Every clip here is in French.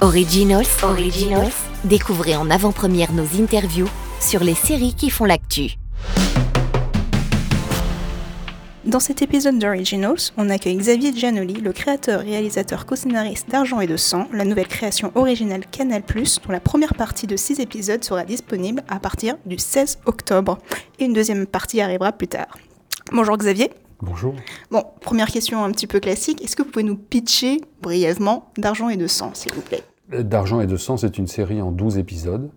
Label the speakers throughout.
Speaker 1: Originals, Originals. Découvrez en avant-première nos interviews sur les séries qui font l'actu.
Speaker 2: Dans cet épisode d'Originals, on accueille Xavier Giannoli, le créateur, réalisateur, co-scénariste d'Argent et de Sang, la nouvelle création originale Canal+, dont la première partie de 6 épisodes sera disponible à partir du 16 octobre. Et une deuxième partie arrivera plus tard. Bonjour Xavier.
Speaker 3: Bonjour.
Speaker 2: Bon, première question un petit peu classique. Est-ce que vous pouvez nous pitcher brièvement d'Argent et de Sang, s'il vous plaît?
Speaker 3: D'Argent et de Sang, c'est une série en 12 épisodes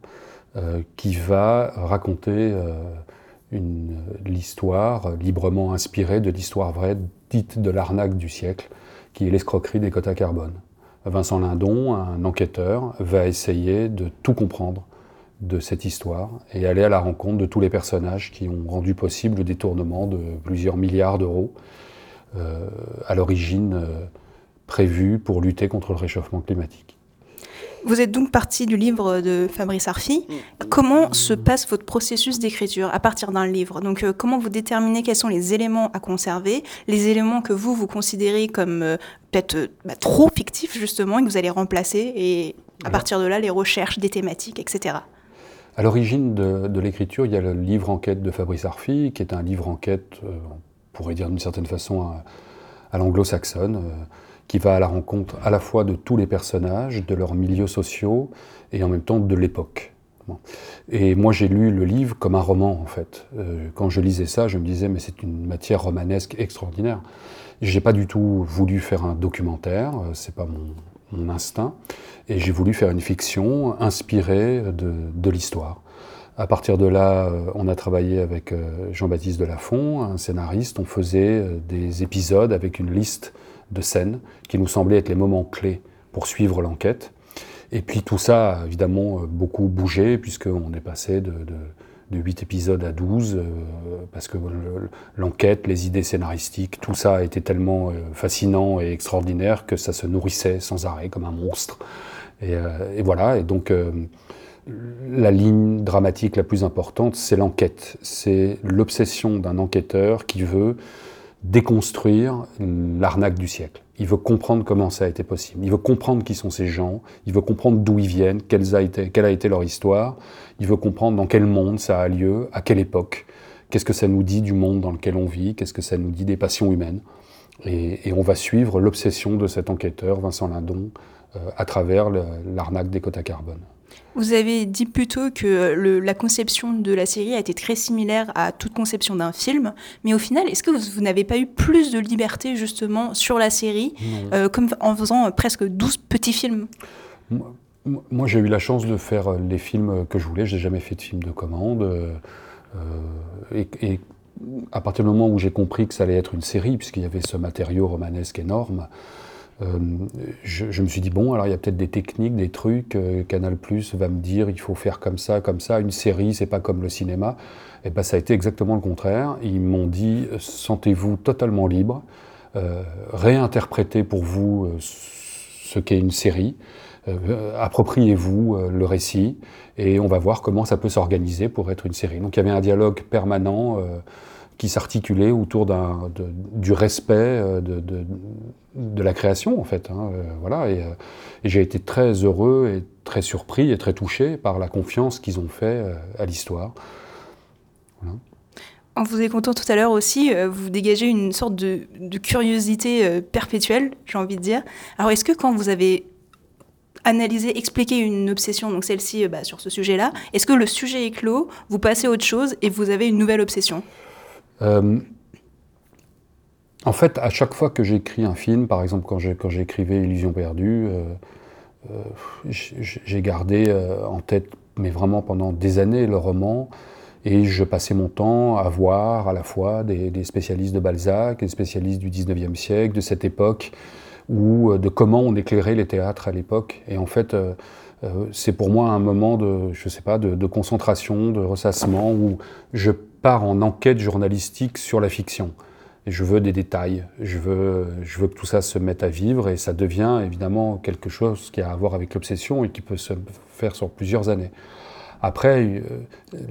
Speaker 3: euh, qui va raconter euh, l'histoire librement inspirée de l'histoire vraie dite de l'arnaque du siècle, qui est l'escroquerie des quotas carbone. Vincent Lindon, un enquêteur, va essayer de tout comprendre de cette histoire et aller à la rencontre de tous les personnages qui ont rendu possible le détournement de plusieurs milliards d'euros euh, à l'origine euh, prévue pour lutter contre le réchauffement climatique.
Speaker 2: Vous êtes donc parti du livre de Fabrice Arfi. Comment se passe votre processus d'écriture à partir d'un livre? Donc, euh, comment vous déterminez quels sont les éléments à conserver, les éléments que vous, vous considérez comme euh, peut-être euh, bah, trop fictifs, justement, et que vous allez remplacer, et à partir de là, les recherches des thématiques, etc.
Speaker 3: À l'origine de, l'écriture, il y a le livre enquête de Fabrice Arfi, qui est un livre enquête, on pourrait dire d'une certaine façon, à, l'anglo-saxonne qui va à la rencontre à la fois de tous les personnages, de leurs milieux sociaux et en même temps de l'époque. Et moi j'ai lu le livre comme un roman en fait. Euh, quand je lisais ça, je me disais mais c'est une matière romanesque extraordinaire. J'ai pas du tout voulu faire un documentaire, euh, c'est pas mon, mon, instinct, et j'ai voulu faire une fiction inspirée de, de l'histoire. À partir de là, euh, on a travaillé avec Jean-Baptiste Delafont, un scénariste. On faisait des épisodes avec une liste de scènes qui nous semblaient être les moments clés pour suivre l'enquête. Et puis tout ça a évidemment euh, beaucoup bougé, puisqu'on est passé de, 8 épisodes à 12, euh, parce que l'enquête, les idées scénaristiques, tout ça a été tellement euh, fascinant et extraordinaire que ça se nourrissait sans arrêt, comme un monstre. Et, et voilà, et donc la ligne dramatique la plus importante, c'est l'enquête. C'est l'obsession d'un enquêteur qui veut déconstruire l'arnaque du siècle. Il veut comprendre comment ça a été possible. Il veut comprendre qui sont ces gens. Il veut comprendre d'où ils viennent, quelle a, été, leur histoire. Il veut comprendre dans quel monde ça a lieu, à quelle époque. Qu'est-ce que ça nous dit du monde dans lequel on vit? Qu'est-ce que ça nous dit des passions humaines? Et, et, on va suivre l'obsession de cet enquêteur, Vincent Lindon, euh, à travers l'arnaque des quotas carbone.
Speaker 2: Vous avez dit plutôt que le, la conception de la série a été très similaire à toute conception d'un film, mais au final, est-ce que vous, n'avez pas eu plus de liberté justement sur la série, euh, comme en faisant presque 12 petits films?
Speaker 3: Moi, j'ai eu la chance de faire les films que je voulais, je n'ai jamais fait de film de commande. Euh, et, et, à partir du moment où j'ai compris que ça allait être une série, puisqu'il y avait ce matériau romanesque énorme, euh, je, me suis dit, bon, alors il y a peut-être des techniques, des trucs, euh, Canal Plus va me dire, il faut faire comme ça, comme ça, une série, c'est pas comme le cinéma. Et ben ça a été exactement le contraire. Ils m'ont dit, sentez-vous totalement libre, euh, réinterprétez pour vous ce qu'est une série, appropriez-vous le récit, et on va voir comment ça peut s'organiser pour être une série. Donc il y avait un dialogue permanent qui s'articulait autour du respect euh, de, la création, en fait. Hein, euh, voilà, et, euh, et j'ai été très heureux et très surpris et très touché par la confiance qu'ils ont fait à l'histoire.
Speaker 2: En vous écoutant tout à l'heure aussi, vous dégagez une sorte de, curiosité perpétuelle, j'ai envie de dire. Alors, est-ce que quand vous avez analysé, expliqué une obsession, donc celle-ci bah, sur ce sujet-là, est-ce que le sujet est clos, vous passez à autre chose et vous avez une nouvelle obsession?
Speaker 3: Euh, en fait, à chaque fois que j'écris un film, par exemple quand j'écrivais Illusion perdue, euh, euh, j'ai gardé en tête, mais vraiment pendant des années, le roman, et je passais mon temps à voir à la fois des, spécialistes de Balzac, des spécialistes du 19e siècle, de cette époque, ou de comment on éclairait les théâtres à l'époque. Et en fait, c'est pour moi un moment de, je sais pas, de, de concentration, de ressassement, où je pars en enquête journalistique sur la fiction. Et je veux des détails, je veux, je veux que tout ça se mette à vivre et ça devient évidemment quelque chose qui a à voir avec l'obsession et qui peut se faire sur plusieurs années. Après, euh,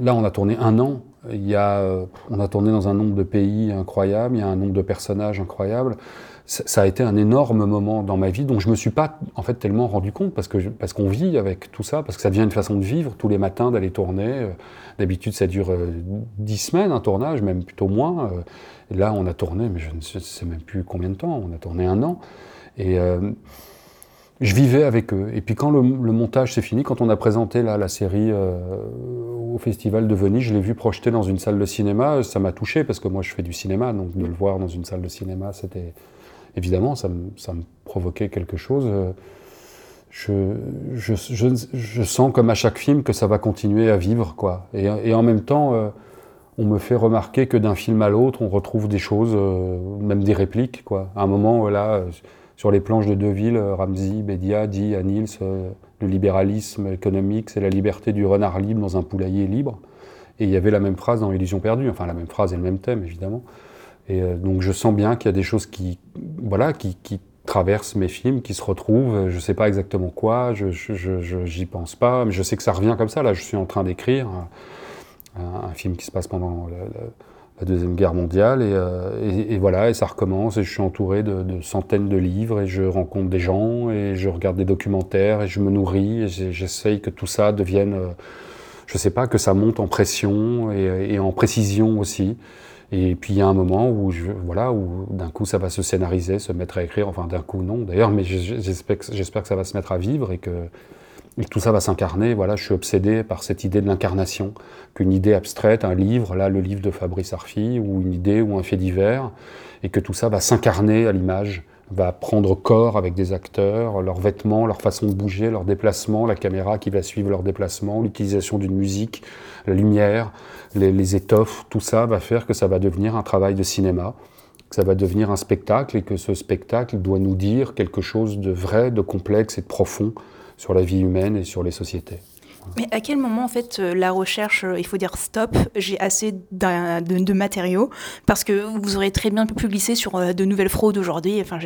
Speaker 3: là, on a tourné un an. Il y a, on a tourné dans un nombre de pays incroyable, il y a un nombre de personnages incroyables. Ça a été un énorme moment dans ma vie dont je me suis pas en fait tellement rendu compte parce que parce qu'on vit avec tout ça parce que ça devient une façon de vivre tous les matins d'aller tourner. Euh, d'habitude ça dure euh, dix semaines un tournage même plutôt moins. Euh, là on a tourné mais je ne sais même plus combien de temps. On a tourné un an. Et je vivais avec eux. Et puis quand le, montage s'est fini quand on a présenté là, la série au festival de Venise je l'ai vu projeté dans une salle de cinéma. Ça m'a touché parce que moi je fais du cinéma. Donc de le voir dans une salle de cinéma c'était évidemment, ça me, provoquait quelque chose. Je, je, sens comme à chaque film que ça va continuer à vivre, quoi. Et, en même temps, euh, on me fait remarquer que d'un film à l'autre, on retrouve des choses, euh, même des répliques, quoi. À un moment, là, sur les planches de Deville, Ramsey, Bédia dit à Niels le libéralisme économique, c'est la liberté du renard libre dans un poulailler libre. Et il y avait la même phrase dans Illusion perdue, enfin la même phrase et le même thème, évidemment. Et euh, donc je sens bien qu'il y a des choses qui, voilà, qui, traversent mes films, qui se retrouvent. Je ne sais pas exactement quoi, je j'y pense pas, mais je sais que ça revient comme ça. Là, je suis en train d'écrire un, film qui se passe pendant la, Deuxième Guerre mondiale, euh, et, voilà, et ça recommence, et je suis entouré de, centaines de livres, et je rencontre des gens, et je regarde des documentaires, et je me nourris, et j'essaye que tout ça devienne, euh, je ne sais pas, que ça monte en pression et en précision aussi. Et puis il y a un moment où, je, voilà, où d'un coup ça va se scénariser, se mettre à écrire, enfin d'un coup non d'ailleurs, mais j'espère que, ça va se mettre à vivre et que, tout ça va s'incarner. Voilà, je suis obsédé par cette idée de l'incarnation, qu'une idée abstraite, un livre, là le livre de Fabrice Arfi, ou une idée ou un fait divers, et que tout ça va s'incarner à l'image va prendre corps avec des acteurs, leurs vêtements, leur façon de bouger, leurs déplacements, la caméra qui va suivre leurs déplacements, l'utilisation d'une musique, la lumière, les, étoffes, tout ça va faire que ça va devenir un travail de cinéma, que ça va devenir un spectacle et que ce spectacle doit nous dire quelque chose de vrai, de complexe et de profond sur la vie humaine et sur les sociétés.
Speaker 2: Mais à quel moment, en fait, euh, la recherche, euh, il faut dire stop, j'ai assez de, matériaux, parce que vous aurez très bien pu glisser sur euh, de nouvelles fraudes aujourd'hui, enfin,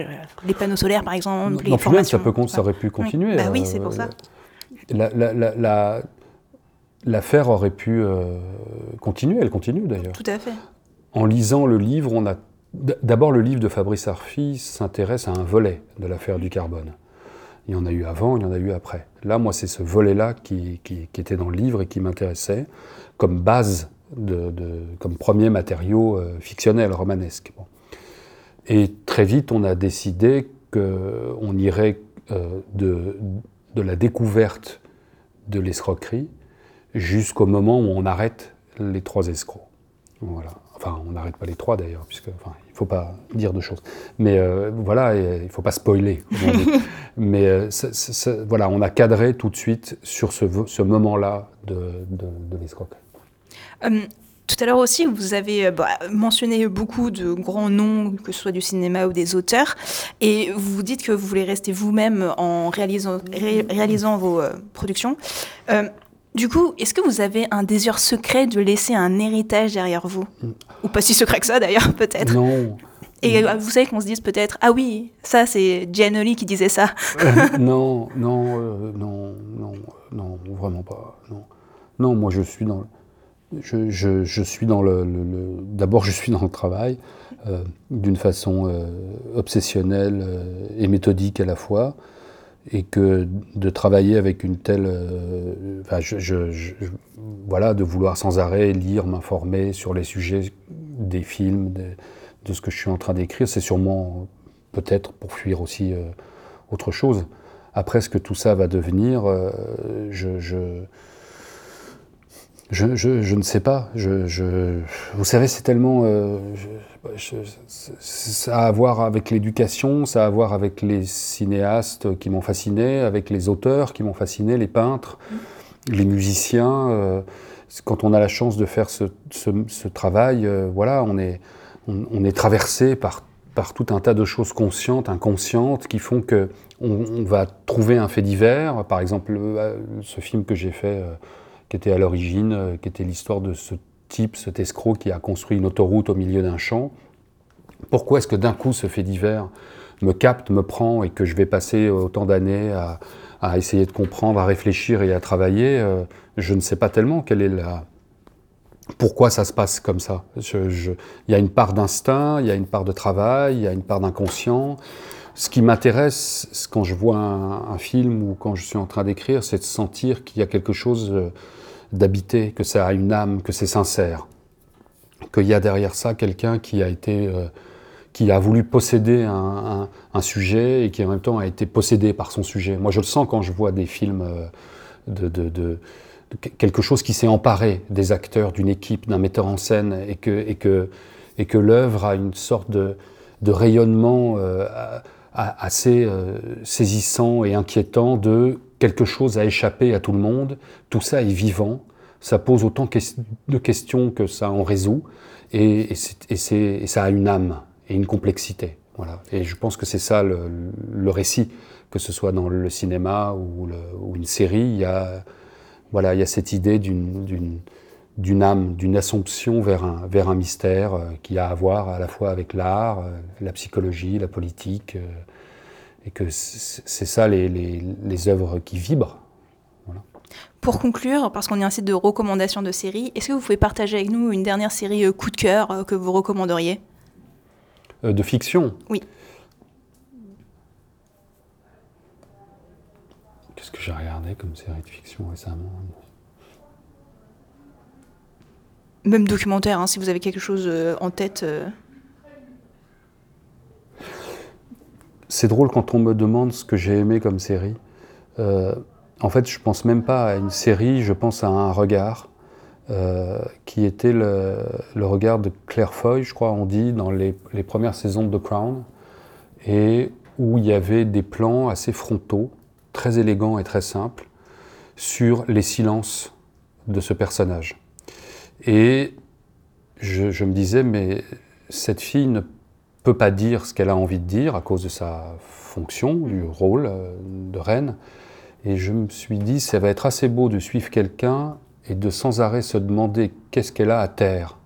Speaker 2: les panneaux solaires, par exemple,
Speaker 3: les formations. ça, peut, ça aurait pu continuer.
Speaker 2: Bah oui, c'est pour ça.
Speaker 3: L'affaire aurait pu continuer, elle continue d'ailleurs.
Speaker 2: Tout à fait.
Speaker 3: En lisant le livre, on a... D'abord, le livre de Fabrice Arfi s'intéresse à un volet de l'affaire du carbone. Il y en a eu avant, il y en a eu après. Là, moi, c'est ce volet-là qui, était dans le livre et qui m'intéressait comme base, comme premier matériau euh, fictionnel, romanesque. Et très vite, on a décidé qu'on irait euh, de, la découverte de l'escroquerie jusqu'au moment où on arrête les trois escrocs. Voilà. Enfin, on n'arrête pas les trois d'ailleurs, puisque ne faut pas dire de choses. Mais euh, voilà, il ne faut pas spoiler. Mais euh, voilà, on a cadré tout de suite sur ce, ce moment-là de, de, de l'escroquerie.
Speaker 2: Hum, tout à l'heure aussi, vous avez euh, bah, mentionné beaucoup de grands noms, que ce soit du cinéma ou des auteurs, et vous dites que vous voulez rester vous-même en réalisant, réalisant vos productions. Hum, du coup, est-ce que vous avez un désir secret de laisser un héritage derrière vous Ou pas si secret que ça d'ailleurs, peut-être
Speaker 3: Non.
Speaker 2: Et euh, vous savez qu'on se dise peut-être, ah oui, ça c'est Gianoli qui disait ça.
Speaker 3: non, non, euh, non, non, non, vraiment pas. Non, non moi je suis dans, je, je, je suis dans le, d'abord je suis dans le travail euh, d'une façon obsessionnelle et méthodique à la fois et que de travailler avec une telle, euh, enfin, je, voilà, de vouloir sans arrêt lire, m'informer sur les sujets des films, de, ce que je suis en train d'écrire, c'est sûrement peut-être pour fuir aussi euh, autre chose. Après, ce que tout ça va devenir, euh, je, je, ne sais pas. Vous savez, c'est tellement. Euh, ça a à voir avec l'éducation, ça a à voir avec les cinéastes qui m'ont fasciné, avec les auteurs qui m'ont fasciné, les peintres, les musiciens. Euh, quand on a la chance de faire ce, travail, euh, voilà, on est, on, traversé par, tout un tas de choses conscientes, inconscientes, qui font que on, va trouver un fait divers. Par exemple, ce film que j'ai fait qui était à l'origine, euh, qui était l'histoire de ce type, cet escroc qui a construit une autoroute au milieu d'un champ. Pourquoi est-ce que d'un coup ce fait divers me capte, me prend et que je vais passer autant d'années à, essayer de comprendre, à réfléchir et à travailler euh, Je ne sais pas tellement quelle est la, pourquoi ça se passe comme ça. Il y a une part d'instinct, il y a une part de travail, il y a une part d'inconscient. Ce qui m'intéresse quand je vois un, film ou quand je suis en train d'écrire, c'est de sentir qu'il y a quelque chose d'habité, que ça a une âme, que c'est sincère, qu'il y a derrière ça quelqu'un qui a été, euh, qui a voulu posséder un, sujet et qui en même temps a été possédé par son sujet. Moi, je le sens quand je vois des films euh, de quelque chose qui s'est emparé des acteurs, d'une équipe, d'un metteur en scène, et que, et que, et que l'œuvre a une sorte de, de rayonnement euh, assez saisissant et inquiétant de quelque chose a échappé à tout le monde, tout ça est vivant, ça pose autant de questions que ça en résout, et, ça a une âme et une complexité. Voilà. Et je pense que c'est ça le, récit, que ce soit dans le cinéma ou, une série, il y a voilà, cette idée d'une âme, d'une assomption vers un, vers un mystère euh, qui a à voir à la fois avec l'art, euh, la psychologie, la politique, euh, et que c'est ça les, les, œuvres qui vibrent.
Speaker 2: Pour conclure, parce qu'on est un site de recommandation de séries, est-ce que vous pouvez partager avec nous une dernière série coup de cœur que vous recommanderiez?
Speaker 3: De fiction?
Speaker 2: Oui.
Speaker 3: Qu'est-ce que j'ai regardé comme série de fiction récemment?
Speaker 2: Même documentaire, hein, si vous avez quelque chose euh, en tête. Euh.
Speaker 3: C'est drôle quand on me demande ce que j'ai aimé comme série. Euh, en fait, je pense même pas à une série, je pense à un regard. qui était le, regard de Claire Foy, je crois, on dit, dans les, premières saisons de The Crown, et où il y avait des plans assez frontaux, très élégant et très simple sur les silences de ce personnage. Et je, me disais, mais cette fille ne peut pas dire ce qu'elle a envie de dire à cause de sa fonction, du rôle euh, de reine. Et je me suis dit, ça va être assez beau de suivre quelqu'un et de sans arrêt se demander qu'est-ce qu'elle a à terre.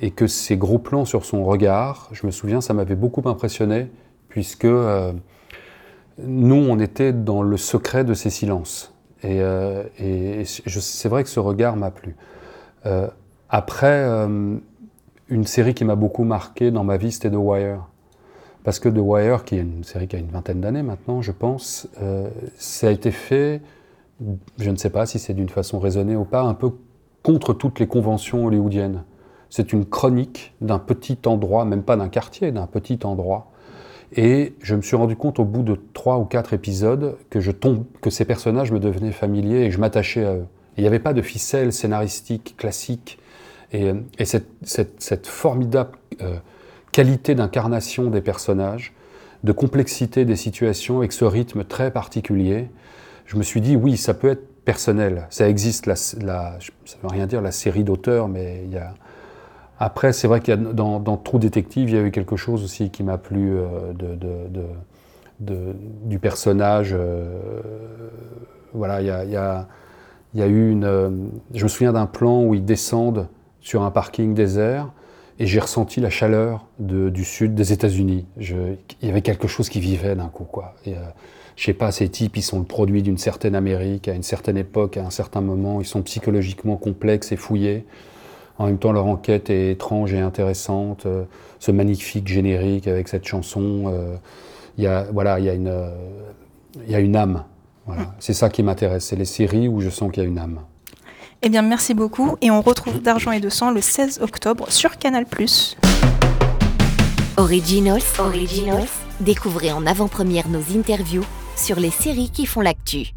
Speaker 3: Et que ces gros plans sur son regard, je me souviens, ça m'avait beaucoup impressionné, puisque euh, nous, on était dans le secret de ces silences. Et, euh, c'est vrai que ce regard m'a plu. Euh, après, une série qui m'a beaucoup marqué dans ma vie, c'était The Wire. Parce que The Wire, qui est une série qui a une vingtaine d'années maintenant, je pense, ça a été fait, je ne sais pas si c'est d'une façon raisonnée ou pas, un peu contre toutes les conventions hollywoodiennes. C'est une chronique d'un petit endroit, même pas d'un quartier, d'un petit endroit, et je me suis rendu compte au bout de trois ou quatre épisodes que, je tombe, que ces personnages me devenaient familiers et je m'attachais à eux. Il n'y avait pas de ficelle scénaristique classique. Et, et cette, formidable euh, qualité d'incarnation des personnages, de complexité des situations avec ce rythme très particulier, je me suis dit, oui, ça peut être personnel. Ça existe, la, ça ne veut rien dire la série d'auteurs, mais il y a après, c'est vrai qu'il y a dans, Trou Détective, il y a eu quelque chose aussi qui m'a plu euh, du personnage. Euh, voilà, il y a, il y a, eu une. Euh, je me souviens d'un plan où ils descendent sur un parking désert et j'ai ressenti la chaleur du sud des États-Unis. Il y avait quelque chose qui vivait d'un coup, quoi. Et, je sais pas, ces types, ils sont le produit d'une certaine Amérique, à une certaine époque, à un certain moment, ils sont psychologiquement complexes et fouillés. En même temps, leur enquête est étrange et intéressante. Euh, ce magnifique générique avec cette chanson, euh, il y a, voilà, il y a une, euh, il y a une âme. Voilà. C'est ça qui m'intéresse. C'est les séries où je sens qu'il y a une âme.
Speaker 2: Eh bien, merci beaucoup. Et on retrouve D'Argent et de Sang le 16 octobre sur Canal+.
Speaker 1: Originals, Originals. Découvrez en avant-première nos interviews sur les séries qui font l'actu.